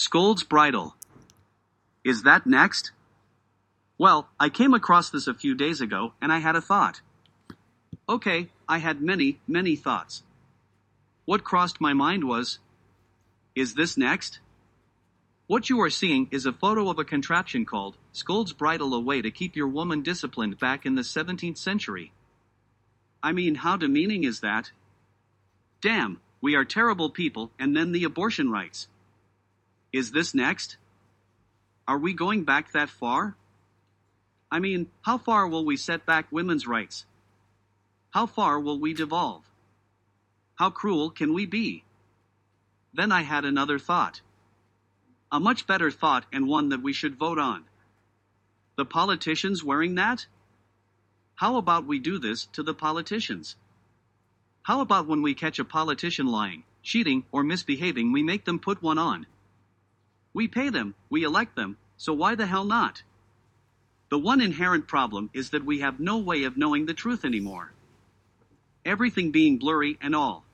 Scold's Bridal. Is that next? Well, I came across this a few days ago, and I had a thought. Okay, I had many, many thoughts. What crossed my mind was Is this next? What you are seeing is a photo of a contraption called Scold's Bridle, a way to keep your woman disciplined back in the 17th century. I mean, how demeaning is that? Damn, we are terrible people, and then the abortion rights. Is this next? Are we going back that far? I mean, how far will we set back women's rights? How far will we devolve? How cruel can we be? Then I had another thought. A much better thought and one that we should vote on. The politicians wearing that? How about we do this to the politicians? How about when we catch a politician lying, cheating, or misbehaving, we make them put one on? We pay them, we elect them, so why the hell not? The one inherent problem is that we have no way of knowing the truth anymore. Everything being blurry and all.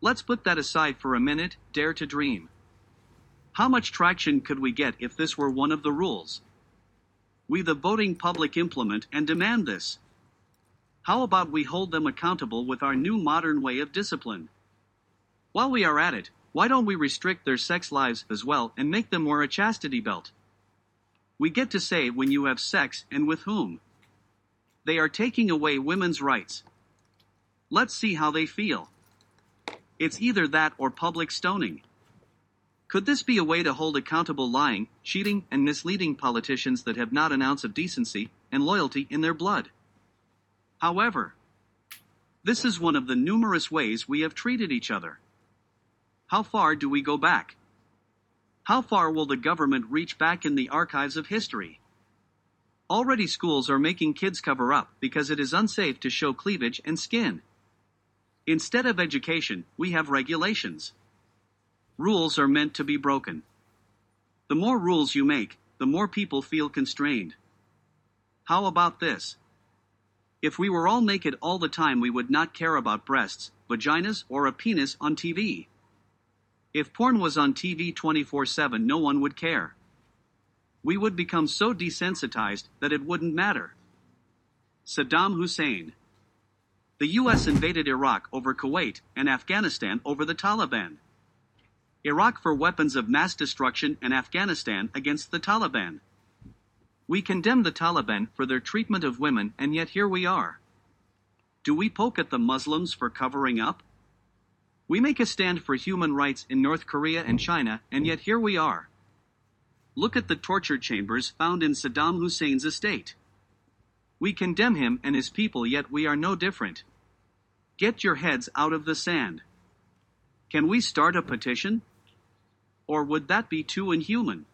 Let's put that aside for a minute, dare to dream. How much traction could we get if this were one of the rules? We, the voting public, implement and demand this. How about we hold them accountable with our new modern way of discipline? While we are at it, why don't we restrict their sex lives as well and make them wear a chastity belt? We get to say when you have sex and with whom. They are taking away women's rights. Let's see how they feel. It's either that or public stoning. Could this be a way to hold accountable lying, cheating, and misleading politicians that have not an ounce of decency and loyalty in their blood? However, this is one of the numerous ways we have treated each other. How far do we go back? How far will the government reach back in the archives of history? Already schools are making kids cover up because it is unsafe to show cleavage and skin. Instead of education, we have regulations. Rules are meant to be broken. The more rules you make, the more people feel constrained. How about this? If we were all naked all the time, we would not care about breasts, vaginas, or a penis on TV. If porn was on TV 24 7, no one would care. We would become so desensitized that it wouldn't matter. Saddam Hussein. The US invaded Iraq over Kuwait and Afghanistan over the Taliban. Iraq for weapons of mass destruction and Afghanistan against the Taliban. We condemn the Taliban for their treatment of women, and yet here we are. Do we poke at the Muslims for covering up? We make a stand for human rights in North Korea and China, and yet here we are. Look at the torture chambers found in Saddam Hussein's estate. We condemn him and his people, yet we are no different. Get your heads out of the sand. Can we start a petition? Or would that be too inhuman?